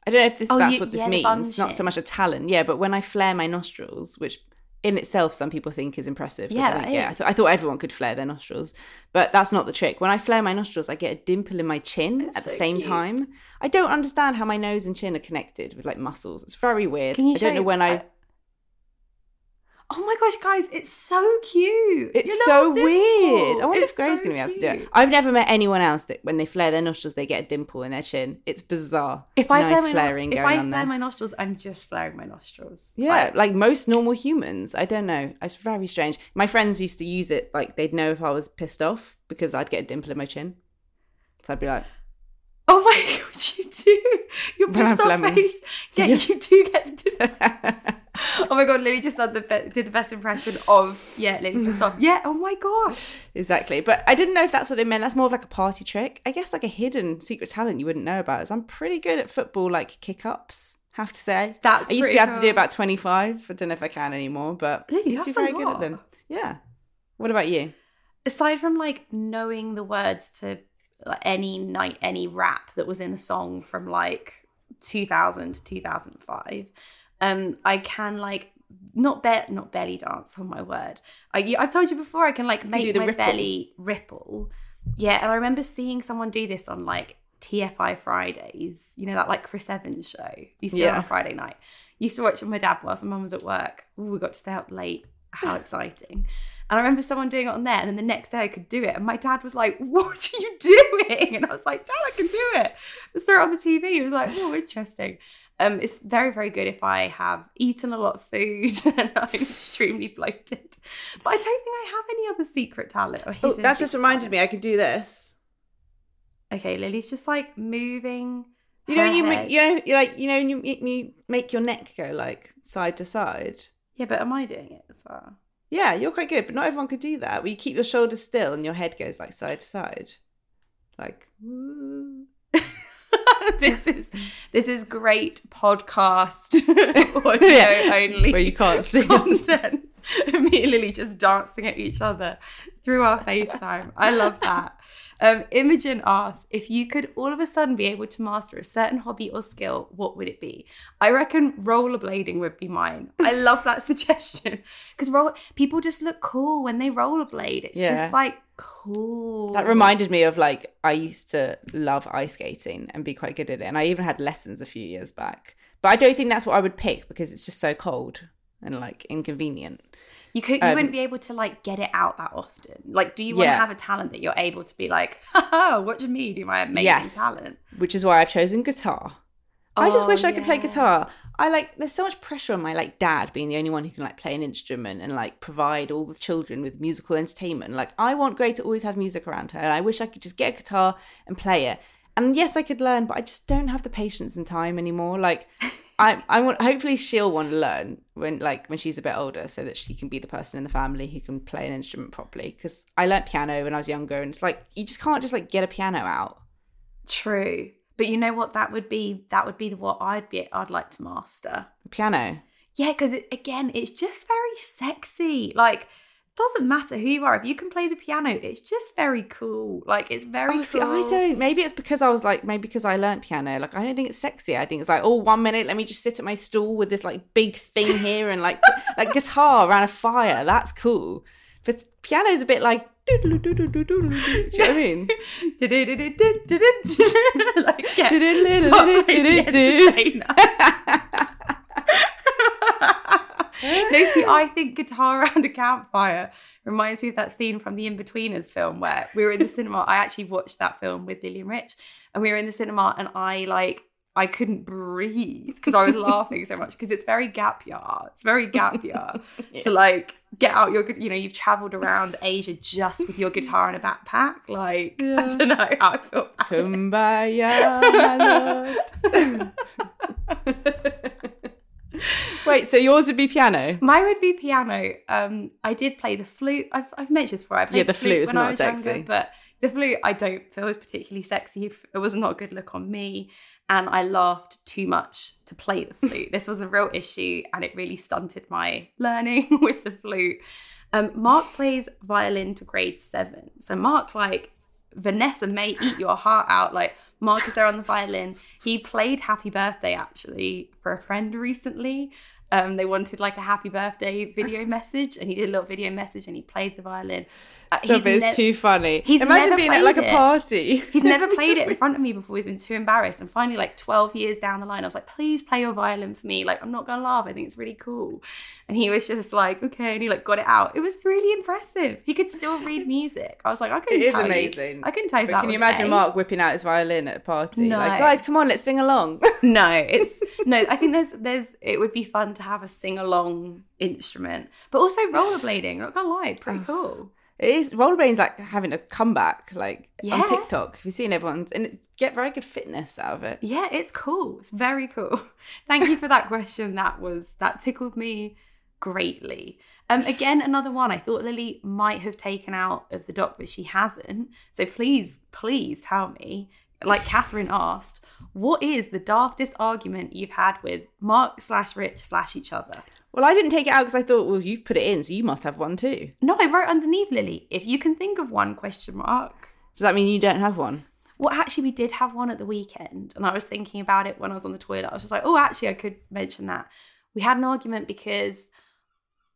I don't know if this Oh, that's you- what this yeah, means. Not so much a talent, yeah. But when I flare my nostrils, which in itself some people think is impressive. Yeah, I that think- yeah. I, th- I thought everyone could flare their nostrils, but that's not the trick. When I flare my nostrils, I get a dimple in my chin at the same cute. time. I don't understand how my nose and chin are connected with like muscles. It's very weird. Can you I show don't know when I. Oh my gosh, guys, it's so cute. It's so weird. I wonder It's if Grace so going to be able to do it. I've never met anyone else that when they flare their nostrils, they get a dimple in their chin. It's bizarre. If I nice flare my, flaring if going I flare there. my nostrils, I'm just flaring my nostrils. Yeah, Like, like most normal humans. I don't know. It's very strange. My friends used to use it like they'd know if I was pissed off because I'd get a dimple in my chin. So I'd be like, oh my [LAUGHS] god, you do. Your pissed off my- face. Yeah, Yeah. you do get the. [LAUGHS] oh my god, Lily just did the be- did the best impression of yeah, Lily pissed off. [SIGHS] Yeah. Oh my gosh. exactly. But I didn't know if that's what they meant. That's more of like a party trick. I guess like a hidden secret talent you wouldn't know about is I'm pretty good at football like kick ups. Have to say. That's I used to be able to do about 25. I don't know if I can anymore, but Really? I used to be very good at them. Yeah. What about you? aside from like knowing the words to like, any night any rap that was in a song from like 2000 to 2005 um i can like not be- not belly dance on my word. I, i've told you before i can like make the my ripple. belly ripple. Yeah and i remember seeing someone do this on like tfi fridays. You know that like chris evans show? Used to be on Yeah. a friday night. Used to watch it with my dad whilst my mum was at work. Ooh, we got to stay up late. How exciting and I remember someone doing it on there, and then the next day I could do it. And my dad was like, What are you doing? And I was like, Dad, I can do it. I saw it on the TV. He was like, Oh, interesting. Um, it's very, very good if I have eaten a lot of food [LAUGHS] and I'm extremely bloated. But I don't think I have any other secret talent or Oh, that's just reminded me I could do this. Okay, Lily's just like moving. You know, you make, you know, like, you know, you, you make your neck go like side to side. Yeah, but am I doing it as well? Yeah, you're quite good, but not everyone could do that. Where you keep your shoulders still and your head goes like side to side, like. Mm. [LAUGHS] this is this is great podcast [LAUGHS] audio Yeah, only where you can't see content [LAUGHS] me and Lily just dancing at each other through our FaceTime. I love that. Um, Imogen asks if you could all of a sudden be able to master a certain hobby or skill, what would it be? I reckon rollerblading would be mine. I love that [LAUGHS] suggestion because roll people just look cool when they rollerblade. It's Yeah. just like cool. That reminded me of like I used to love ice skating and be quite good at it, and I even had lessons a few years back. But I don't think that's what I would pick because it's just so cold and like inconvenient. You could you Um, wouldn't be able to like get it out that often. Like, do you want to Yeah. have a talent that you're able to be like, haha, watch me do my amazing Yes. talent? which is why I've chosen guitar. I just Oh, wish I could play guitar. I like there's so much pressure on my like dad being the only one who can like play an instrument and like provide all the children with musical entertainment. Like I want Gray to always have music around her and I wish I could just get a guitar and play it. And yes, I could learn, but I just don't have the patience and time anymore. Like I I want hopefully she'll want to learn when like when she's a bit older so that she can be the person in the family who can play an instrument properly because I learnt piano when I was younger and it's like you just can't just like get a piano out. True. But you know what? That would be that would be what I'd be I'd like to master. Piano. Yeah, because it, again, it's just very sexy. Like, doesn't matter who you are. If you can play the piano, it's just very cool. Like, it's very Oh, cool. see, I don't. Maybe it's because I was like, maybe because I learned piano. Like, I don't think it's sexy. I think it's like, oh, one minute, let me just sit at my stool with this like big thing here and like like guitar around a fire. That's cool. But piano's a bit like. Do you know what I mean? like, yeah. Stop playing [LAUGHS] the entertainer. no, see, I think guitar around a campfire reminds me of that scene from the Inbetweeners film where we were in the cinema. I actually watched that film with Lily and Rich, and we were in the cinema, and I like I couldn't breathe because I was [LAUGHS] laughing so much because it's very gap year. It's very gap year [LAUGHS] to like get out your, you know, you've traveled around Asia just with your guitar in a backpack. Like, I don't know how I feel. Kumbaya, my lord. [LAUGHS] Wait, so yours would be piano? Mine would be piano. Um, I did play the flute. I've, I've mentioned this before. I played Yeah, the flute is when I not was sexy. younger, but the flute I don't feel is particularly sexy. It was not a good look on me, and I laughed too much to play the [LAUGHS] flute. this was a real issue, and it really stunted my learning [LAUGHS] with the flute. Um, Mark plays violin to grade seven, so Mark like Vanessa-Mae eat your heart out. Like Mark is there on the violin. He played Happy Birthday actually for a friend recently. Um, they wanted like a happy birthday video message, and he did a little video message, and he played the violin. Uh, Stop it's too funny. he's Imagine being at like a played it. party. He's [LAUGHS] never played it in front of me before. He's been too embarrassed. And finally, like 12 years down the line, I was like, please play your violin for me. Like, I'm not going to laugh. I think it's really cool. And he was just like, okay. And he like got it out. It was really impressive. He could still read music. I was like, I couldn't It is tell you- amazing. I couldn't tell you But that can you imagine A. Mark whipping out his violin at a party? No. Like, guys, come on, let's sing along. No, it's [LAUGHS] no. I think there's there's it would be fun to have a sing along instrument, but also rollerblading. Not gonna lie, pretty cool. It is rollerblading's like having a comeback, like Yeah. on TikTok. You've seen everyone's and get very good fitness out of it. Yeah, it's cool. It's very cool. [LAUGHS] Thank you for that question. That was that tickled me greatly. Um, again, another one I thought Lily might have taken out of the doc, but she hasn't. So please, please tell me, like Catherine asked, what is the daftest argument you've had with Mark slash Rich slash each other? Well, I didn't take it out because I thought, well, you've put it in, so you must have one too. No, I wrote underneath Lily. If you can think of one question mark. Does that mean you don't have one? Well, actually, we did have one at the weekend, and I was thinking about it when I was on the toilet. I was just like, oh, actually, I could mention that. We had an argument because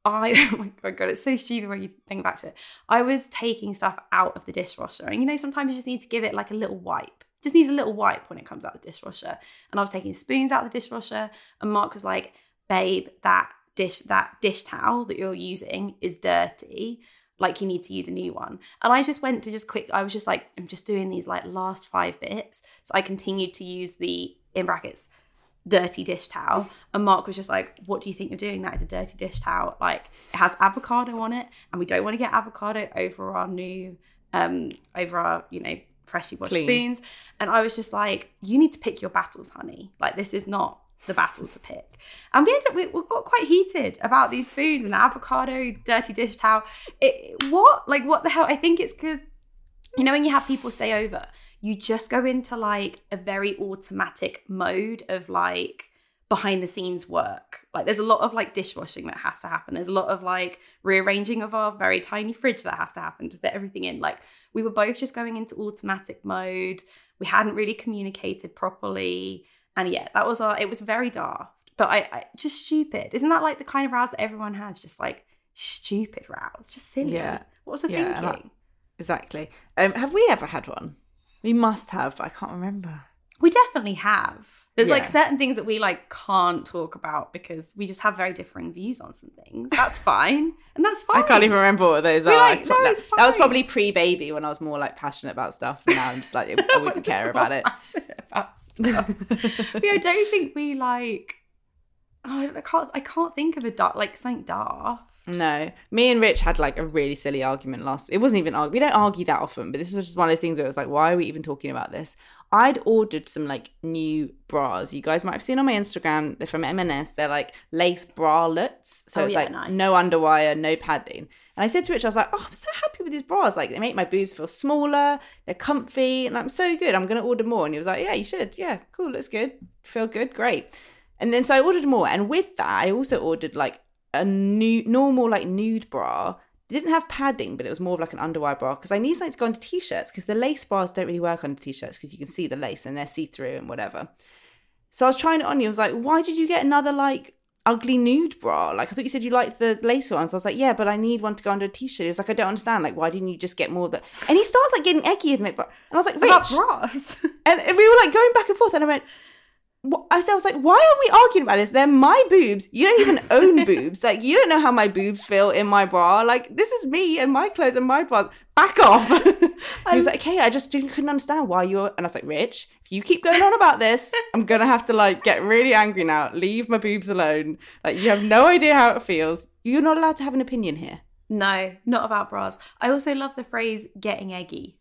I, [LAUGHS] oh my god, it's so stupid when you think back to it. I was taking stuff out of the dishwasher, and you know, sometimes you just need to give it like a little wipe. Just needs a little wipe when it comes out the dishwasher. And I was taking spoons out of the dishwasher, and Mark was like, babe, that dish, that dish towel that you're using is dirty like you need to use a new one. And I just went to just quick, I was just like, I'm just doing these like last five bits. So I continued to use the, in brackets, dirty dish towel. And Mark was just like, What do you think you're doing? That is a dirty dish towel. Like it has avocado on it, and we don't want to get avocado over our new, um, over our, you know, freshly washed Clean. spoons. And I was just like, You need to pick your battles, honey. Like this is not the battle to pick. And we ended up, we, we got quite heated about these spoons and avocado, dirty dish towel. It, what? Like, what the hell? I think it's because, you know, when you have people stay over, you just go into like a very automatic mode of like behind the scenes work. Like, there's a lot of like dishwashing that has to happen. There's a lot of like rearranging of our very tiny fridge that has to happen to fit everything in. Like, we were both just going into automatic mode. We hadn't really communicated properly. And yeah, that was our, it was very daft, but I, I just stupid. Isn't that like the kind of rows that everyone has? Just like stupid rows, just silly. Yeah. What was the Yeah, thinking? Exactly. Um, have we ever had one? We must have, but I can't remember. We definitely have. There's like certain things that we like can't talk about because we just have very differing views on some things. That's [LAUGHS] fine. And that's fine. I can't even remember what those We're are. like, no, that, that was probably pre-baby when I was more like passionate about stuff. And now I'm just like, [LAUGHS] I wouldn't care about it. Passionate about stuff. yeah, I don't think we like. Oh, I, don't, I can't. I can't think of a dark like something daft. No, me and Rich had like a really silly argument last. It wasn't even argue. We don't argue that often, but this is just one of those things where it was like, why are we even talking about this? I'd ordered some like new bras. You guys might have seen on my Instagram. They're from M&S. They're like lace bralettes. So Oh, it's yeah, like nice. no underwire, no padding. And I said to Rich, I was like, oh, I'm so happy with these bras. Like they make my boobs feel smaller. They're comfy, and I'm so good. I'm gonna order more. And he was like, yeah, you should. Yeah, cool. Looks good. Feel good. Great. And then so I ordered more, and with that, I also ordered like a new normal like nude bra. It didn't have padding, but it was more of like an underwire bra because I need something to go under t-shirts because the lace bras don't really work under t-shirts because you can see the lace and they're see-through and whatever. So I was trying it on. He was like, "Why did you get another like ugly nude bra? Like I thought you said you liked the lace ones." I was like, "Yeah, but I need one to go under a t-shirt." He was like, "I don't understand. Like, why didn't you just get more of that?" And he starts like getting eggy with me, but and I was like, Rich. About bras. [LAUGHS] and, and we were like going back and forth, and I went. I said, I was like, why are we arguing about this? They're my boobs. You don't even own [LAUGHS] boobs. Like, you don't know how my boobs feel in my bra. Like, this is me and my clothes and my bras. Back off. [LAUGHS] he was like, okay, I just didn't, couldn't understand why you're. And I was like, Rich, if you keep going on about this, I'm gonna have to like get really angry now. Leave my boobs alone. Like, you have no idea how it feels. You're not allowed to have an opinion here. no, not about bras. I also love the phrase "getting eggy."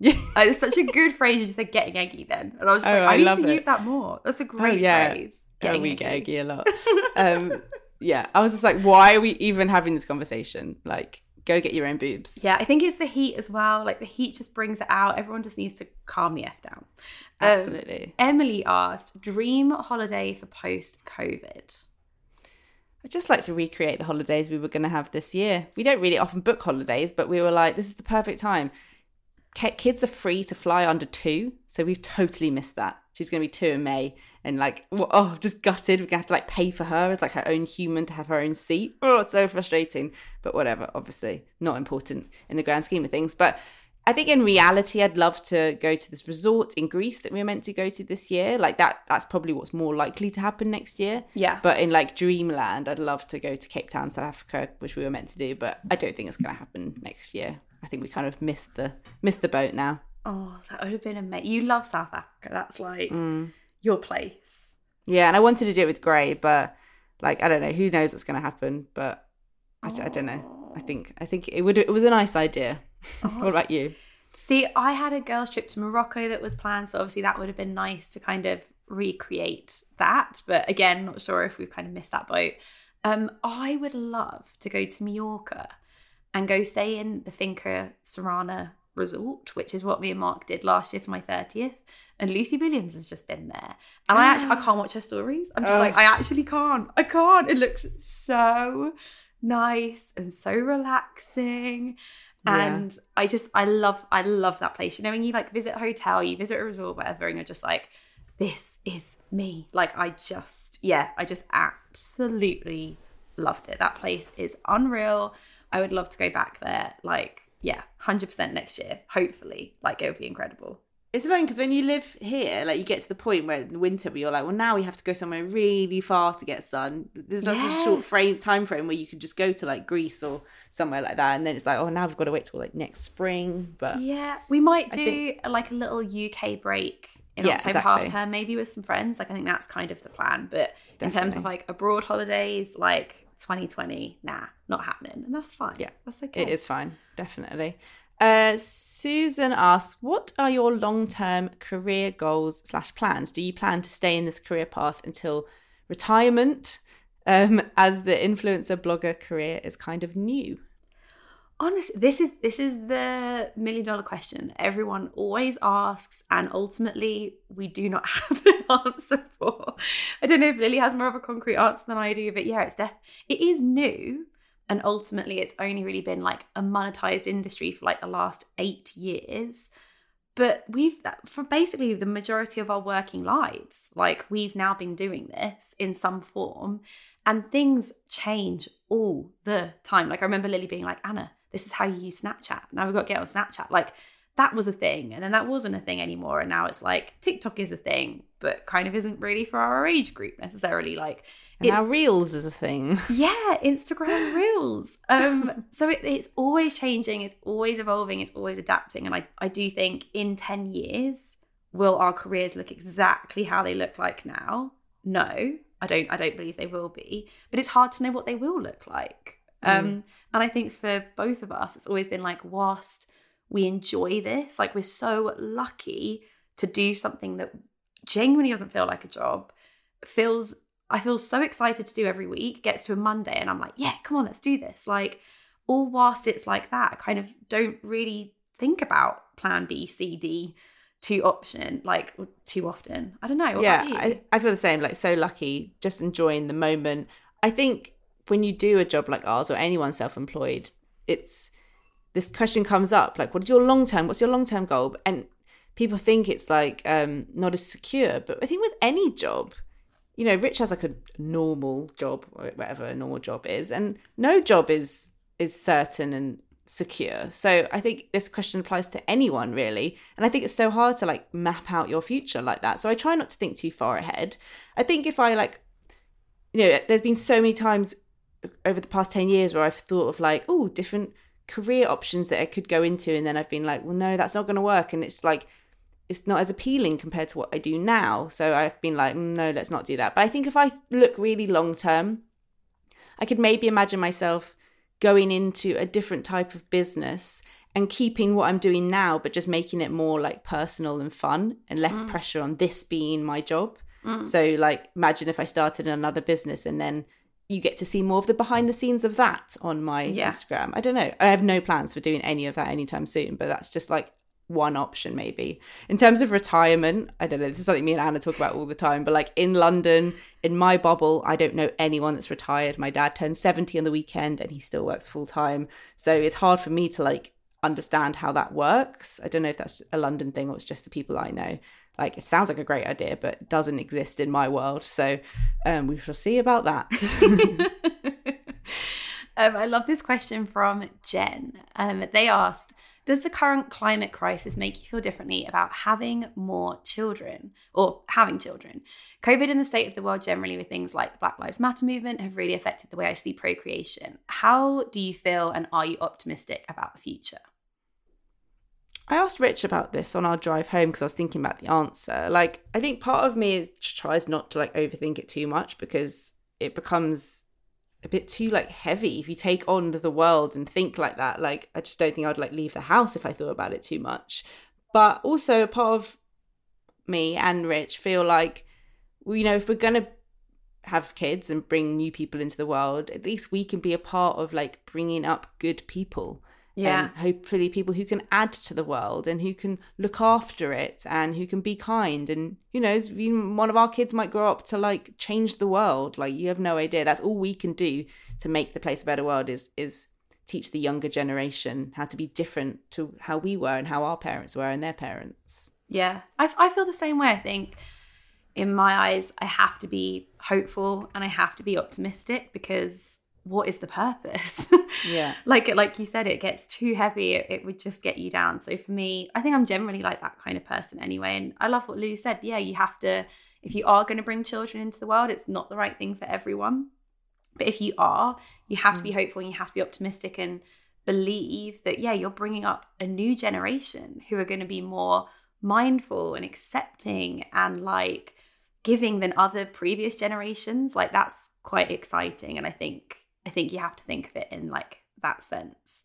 Yeah. Uh, it's such a good phrase. You just said "getting eggy" then, and I was just Oh, like, I, I need to it. use that more. That's a great yeah. phrase. Oh, we get eggy a lot. [LAUGHS] Um, yeah, I was just like, why are we even having this conversation? Like, go get your own boobs. Yeah, I think it's the heat as well. Like the heat just brings it out. Everyone just needs to calm the f down. Um, Absolutely. Emily asked, "Dream holiday for post COVID." I'd just like to recreate the holidays we were going to have this year. We don't really often book holidays, but we were like, this is the perfect time. Ki- Kids are free to fly under two, so we've totally missed that. She's going to be two in May, and like oh just gutted. We're gonna have to like pay for her as like her own human to have her own seat. Oh it's so frustrating but whatever obviously not important in the grand scheme of things. But I think in reality, I'd love to go to this resort in Greece that we were meant to go to this year. Like that, that's probably what's more likely to happen next year. Yeah. But in like dreamland, I'd love to go to Cape Town, South Africa, which we were meant to do. But I don't think it's going to happen next year. I think we kind of missed the missed the boat now. Oh, that would have been amazing. You love South Africa. That's like Mm. your place. Yeah, and I wanted to do it with Gray, but like I don't know, who knows what's going to happen. But I, I don't know. I think I think it would it was a nice idea. What about you? See, I had a girls' trip to Morocco that was planned, so obviously that would have been nice to kind of recreate that. But again, not sure if we've kind of missed that boat. Um, I would love to go to Mallorca and go stay in the Finca Serena resort, which is what me and Mark did last year for my 30th. And Lucy Williams has just been there. And I actually I can't watch her stories. I'm just Oh. like, I actually can't. I can't. It looks so nice and so relaxing. Yeah. And I just I love I love that place. You know, when you like visit a hotel, you visit a resort, whatever, and you're just like, this is me. Like I just yeah, I just absolutely loved it. That place is unreal. I would love to go back there. Like, yeah, hundred percent next year. Hopefully. Like it would be incredible. It's annoying because when you live here, like you get to the point where in the winter where you're like, well, now we have to go somewhere really far to get sun. There's like Yeah. a short frame time frame where you could just go to like Greece or somewhere like that, and then it's like, oh, now we've got to wait till like next spring. But Yeah, we might do think- like a little UK break in Yeah, October exactly. half term, maybe with some friends. Like I think that's kind of the plan. But in terms of like abroad holidays, like 2020, nah, not happening, and that's fine. Yeah, that's okay. it is fine, definitely. Uh, Susan asks, what are your long-term career goals slash plans? Do you plan to stay in this career path until retirement? Um, [LAUGHS] as the influencer blogger career is kind of new. honestly this is this is the million dollar question everyone always asks and ultimately we do not [LAUGHS] have an answer for i don't know if lily has more of a concrete answer than i do but yeah it's def it is new and ultimately it's only really been like a monetized industry for like the last eight years. But we've uh, for basically the majority of our working lives like we've now been doing this in some form. And things change all the time. Like i remember lily being like anna this is how you use snapchat. Now we've got to get on snapchat. Like that was a thing and then that wasn't a thing anymore and now it's like tiktok is a thing but kind of isn't really for our age group necessarily like And now Reels is a thing. [LAUGHS] yeah, Instagram Reels. Um, so it, it's always changing, it's always evolving, it's always adapting. And I, I do think in 10 years, will our careers look exactly how they look like now? No, I don't I don't believe they will be. But it's hard to know what they will look like. Um, and I think for both of us, it's always been like, whilst we enjoy this, like we're so lucky to do something that genuinely doesn't feel like a job, feels I feel so excited to do every week. Gets to a Monday and I'm like, yeah, come on, let's do this. Like, all whilst it's like that, I kind of don't really think about plan B, C, D too option, like too often. I don't know. What yeah, about you? I, I feel the same. Like so lucky, just enjoying the moment. I think when you do a job like ours or anyone self-employed, it's this question comes up like, what is your long term? What's your long term goal? And people think it's like um, not as secure, but I think with any job, you know, Rich has like a normal job, or whatever a normal job is, and no job is is certain and secure. So I think this question applies to anyone really, and I think it's so hard to like map out your future like that. So I try not to think too far ahead. I think if I like, you know, there's been so many times over the past 10 years where I've thought of like, oh, different career options that I could go into. And then I've been like, well, no, that's not going to work. And it's like, it's not as appealing compared to what I do now. So I've been like, mm, no, let's not do that. But I think if I look really long term, I could maybe imagine myself going into a different type of business and keeping what I'm doing now, but just making it more like personal and fun and less pressure on this being my job. So, like, imagine if I started another business and then you get to see more of the behind the scenes of that on my Yeah. Instagram. I don't know. I have no plans for doing any of that anytime soon, but that's just like one option maybe. In terms of retirement, I don't know. This is something me and Anna talk about all the time, but like in London, in my bubble, I don't know anyone that's retired. My dad turned 70 on the weekend and he still works full time. So it's hard for me to like understand how that works. I don't know if that's a London thing or it's just the people I know. Like it sounds like a great idea, but doesn't exist in my world. So um, we shall see about that. [LAUGHS] um, I love this question from Jen. Um, they asked, does the current climate crisis make you feel differently about having more children or having children? COVID and the state of the world generally with things like the Black Lives Matter movement have really affected the way I see procreation. How do you feel and are you optimistic about the future? I asked Rich about this on our drive home because I was thinking about the answer. Like, I think part of me tries not to like overthink it too much because it becomes a bit too like heavy if you take on the world and think like that. Like, I just don't think I'd like leave the house if I thought about it too much. But also, a part of me and Rich feel like, well, you know, if we're gonna have kids and bring new people into the world, at least we can be a part of like bringing up good people yeah. And hopefully people who can add to the world and who can look after it and who can be kind. And who knows, one of our kids might grow up to like change the world. Like you have no idea. That's all we can do to make the place a better world is is teach the younger generation how to be different to how we were and how our parents were and their parents. Yeah. I, I feel the same way. I think in my eyes, I have to be hopeful and I have to be optimistic because what is the purpose? Yeah. [LAUGHS] like like you said, it gets too heavy, it, it, would just get you down. So for me, I think I'm generally like that kind of person anyway. And I love what Lou said. Yeah, you have to, if you are going to bring children into the world, it's not the right thing for everyone. But if you are, you have mm. to be mm. hopeful and you have to be optimistic and believe that, yeah, you're bringing up a new generation who are going to be more mindful and accepting and like giving than other previous generations. Like that's quite exciting. And I think I think you have to think of it in like that sense.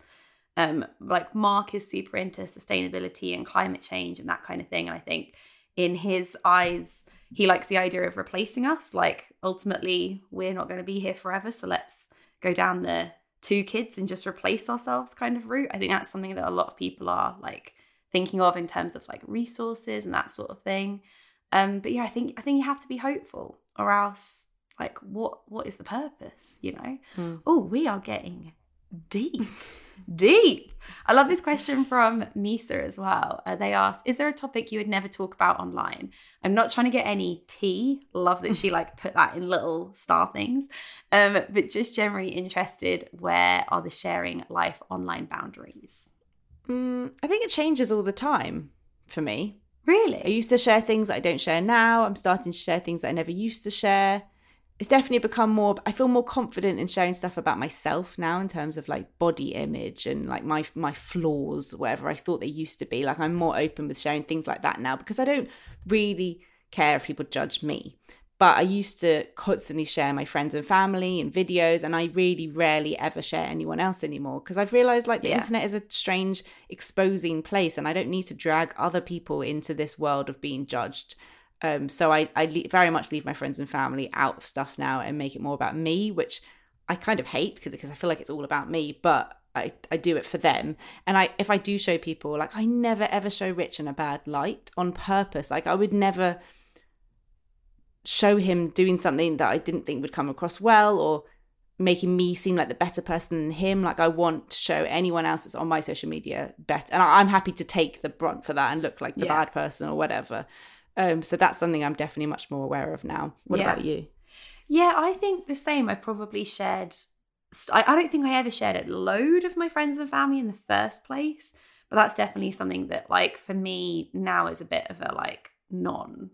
Um, like Mark is super into sustainability and climate change and that kind of thing. And I think in his eyes, he likes the idea of replacing us. Like ultimately, we're not going to be here forever. So let's go down the two kids and just replace ourselves kind of route. I think that's something that a lot of people are like thinking of in terms of like resources and that sort of thing. Um, but yeah, I think I think you have to be hopeful, or else like what what is the purpose you know? Mm. oh we are getting deep [LAUGHS] deep. I love this question from misa as well. Uh, they asked is there a topic you would never talk about online? I'm not trying to get any tea. Love that she like put that in little star things. Um but just generally interested where are the sharing life online boundaries? Mm, i think it changes all the time for me. Really? I used to share things that i don't share now. I'm starting to share things that i never used to share it's definitely become more i feel more confident in sharing stuff about myself now in terms of like body image and like my my flaws whatever i thought they used to be. Like i'm more open with sharing things like that now because i don't really care if people judge me. But i used to constantly share my friends and family and videos and i really rarely ever share anyone else anymore because i've realized like the yeah. internet is a strange exposing place and i don't need to drag other people into this world of being judged um, so I, I le- very much leave my friends and family out of stuff now and make it more about me, which I kind of hate because I feel like it's all about me, but I, I do it for them. And I if I do show people, like I never ever show Rich in a bad light on purpose. Like I would never show him doing something that I didn't think would come across well or making me seem like the better person than him. Like I want to show anyone else that's on my social media better. And I, am happy to take the brunt for that and look like the yeah. bad person or whatever. Um, so that's something I'm definitely much more aware of now. What yeah. about you? Yeah, I think the same. I've probably shared. I, I don't think I ever shared a load of my friends and family in the first place, but that's definitely something that, like, for me now is a bit of a like non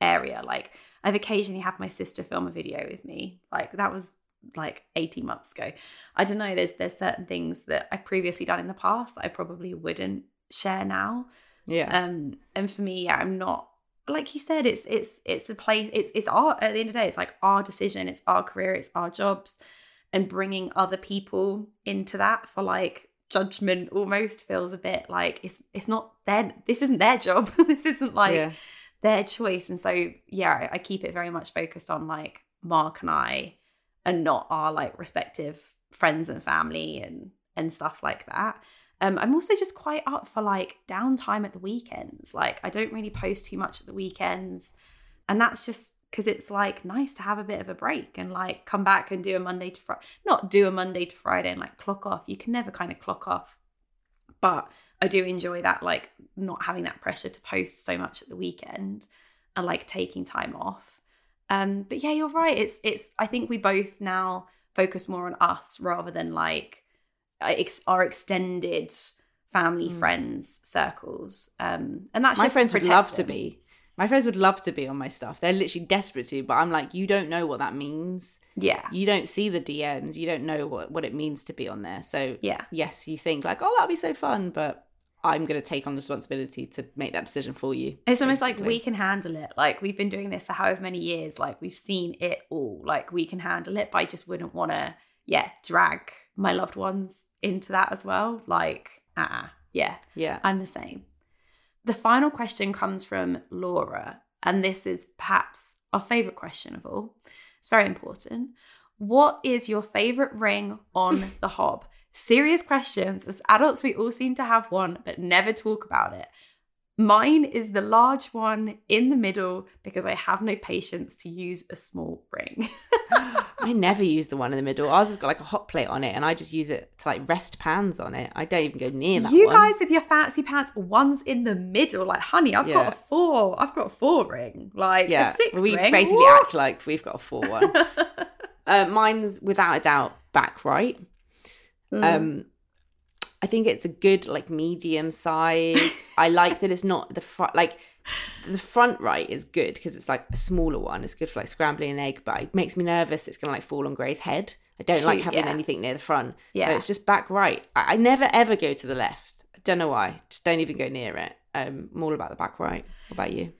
area. Like, I've occasionally had my sister film a video with me. Like, that was like 18 months ago. I don't know. There's there's certain things that I've previously done in the past that I probably wouldn't share now. Yeah. Um. And for me, yeah, I'm not like you said, it's it's it's a place. It's it's our at the end of the day, it's like our decision. It's our career. It's our jobs, and bringing other people into that for like judgment almost feels a bit like it's it's not their this isn't their job. [LAUGHS] this isn't like yeah. their choice. And so yeah, I keep it very much focused on like Mark and I, and not our like respective friends and family and and stuff like that. Um, I'm also just quite up for like downtime at the weekends. Like I don't really post too much at the weekends, and that's just because it's like nice to have a bit of a break and like come back and do a Monday to Friday, not do a Monday to Friday and like clock off. You can never kind of clock off, But I do enjoy that, like not having that pressure to post so much at the weekend and like taking time off. Um, but yeah, you're right. It's it's. I think we both now focus more on us rather than like ex- our extended family, Mm. friends, circles. Um, and that's my friends would love to be. My friends would love to be on my stuff. They're literally desperate to, but I'm like, you don't know what that means. Yeah, You don't see the DMs. You don't know what, what it means to be on there. So yeah, yes, you think like, oh, that'd be so fun, but I'm going to take on the responsibility to make that decision for you. It's almost like we can handle it. Like we've been doing this for however many years. Like we've seen it all. Like we can handle it, but I just wouldn't want to, yeah, drag my loved ones into that as well. Like, ah, uh yeah, Yeah. I'm the same. The final question comes from Laura, and this is perhaps our favorite question of all. It's very important. What is your favorite ring on [LAUGHS] the hob? Serious questions. As adults, we all seem to have one, but never talk about it. Mine is the large one in the middle because I have no patience to use a small ring. [LAUGHS] I never use the one in the middle. Ours has got like a hot plate on it, and I just use it to like rest pans on it. I don't even go near that you one. guys with your fancy pants, one's in the middle. Like, honey, I've got a four. I've got a four ring. Like yeah, a six we ring. basically Woo! act like we've got a four one. [LAUGHS] uh, mine's without a doubt back right. Mm. Um, I think it's a good like medium size. I like that it's not the front like the front right is good because it's like a smaller one. It's good for like scrambling an egg, but it makes me nervous. It's gonna like fall on Gray's head. I don't like having yeah. anything near the front. Yeah. so it's just back right. I, I never ever go to the left. I don't know why. Just don't even go near it. Um, I'm all about the back right. What about you?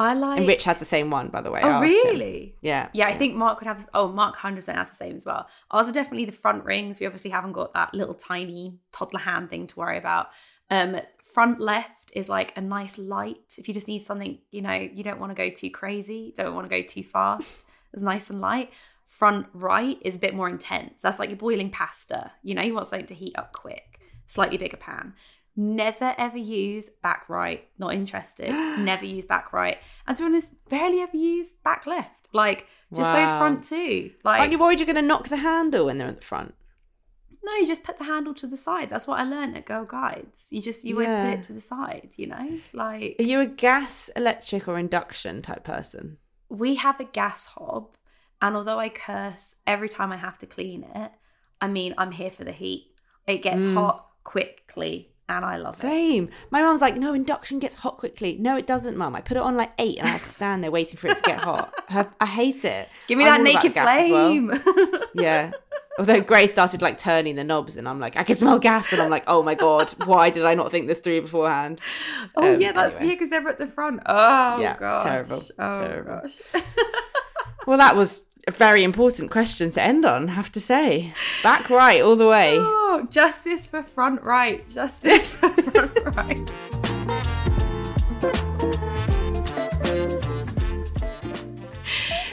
I like. And Rich has the same one, by the way. Oh, really? Yeah. Yeah, I think Mark would have. Oh, Mark hundred percent has the same as well. Ours are definitely the front rings. We obviously haven't got that little tiny toddler hand thing to worry about. Um, front left is like a nice light. If you just need something, you know, you don't want to go too crazy, don't want to go too fast. [LAUGHS] It's nice and light. Front right is a bit more intense. That's like you're boiling pasta. You know, you want something to heat up quick. Slightly bigger pan. Never ever use back right. Not interested. [GASPS] Never use back right. And to be honest, barely ever use back left. Like just those front two. Like Aren't you worried you're going to knock the handle when they're at the front? no, you just put the handle to the side. That's what I learned at Girl Guides. You just you always Yeah. put it to the side. You know, like Are you a gas, electric, or induction type person? we have a gas hob, and although I curse every time I have to clean it, I mean I'm here for the heat. It gets Mm. hot quickly, and I love it. Same. My mum's like, no, induction gets hot quickly. No, it doesn't, mum. I put it on like eight and I have to stand there waiting for it to get hot. [LAUGHS] I, I hate it. Give me I'm that naked as well. flame. [LAUGHS] Yeah. Although Gray started like turning the knobs and I'm like, I can smell gas. And I'm like, oh my God, why did I not think this through beforehand? oh Um, yeah, that's anyway. yeah, because they're at the front. Oh Yeah, gosh, terrible, Oh terrible. gosh. Well, that was a very important question to end on, have to say. Back right all the way. [LAUGHS] Oh, justice for front right. Justice for [LAUGHS] front right.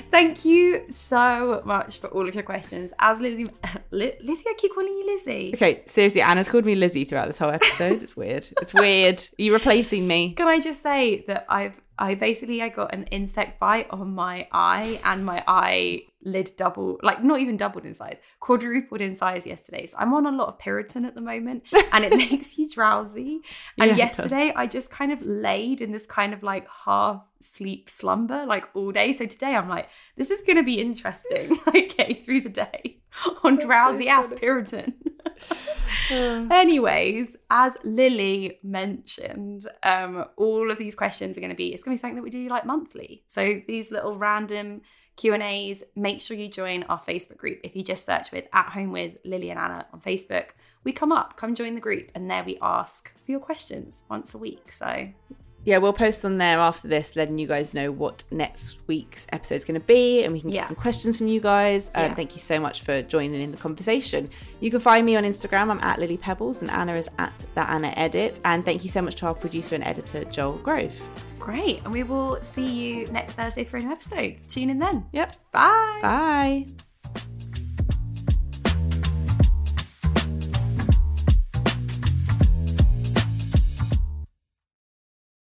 Thank you so much for all of your questions. As Lizzie, [LAUGHS] Li- Lizzie, I keep calling you Lizzie. Okay, seriously, Anna's called me Lizzie throughout this whole episode. It's weird. It's weird. Are you replacing me? Can I just say that I've I basically I got an insect bite on my eye and my eye lid double like not even doubled in size, quadrupled in size yesterday. So I'm on a lot of Piriton at the moment [LAUGHS] and it makes you drowsy. And Yeah, yesterday I just kind of laid in this kind of like half sleep slumber like all day. So today I'm like, this is gonna be interesting, [LAUGHS] like getting through the day on drowsy ass Piriton. [LAUGHS] Anyways, as Lily mentioned, um, all of these questions are going to be it's going to be something that we do like monthly. So these little random Q and A's. Make sure you join our Facebook group. If you just search with At Home with Lily and Anna on Facebook, we come up. Come join the group, and there we ask for your questions once a week. So Yeah, we'll post on there after this, letting you guys know what next week's episode is going to be, and we can get Yeah. some questions from you guys. Um, Yeah. Thank you so much for joining in the conversation. You can find me on Instagram. I'm at Lily Pebbles, and Anna is at that Anna Edit. And thank you so much to our producer and editor Joel Grove. great, and we will see you next Thursday for an episode. Tune in then. Yep. Bye. Bye.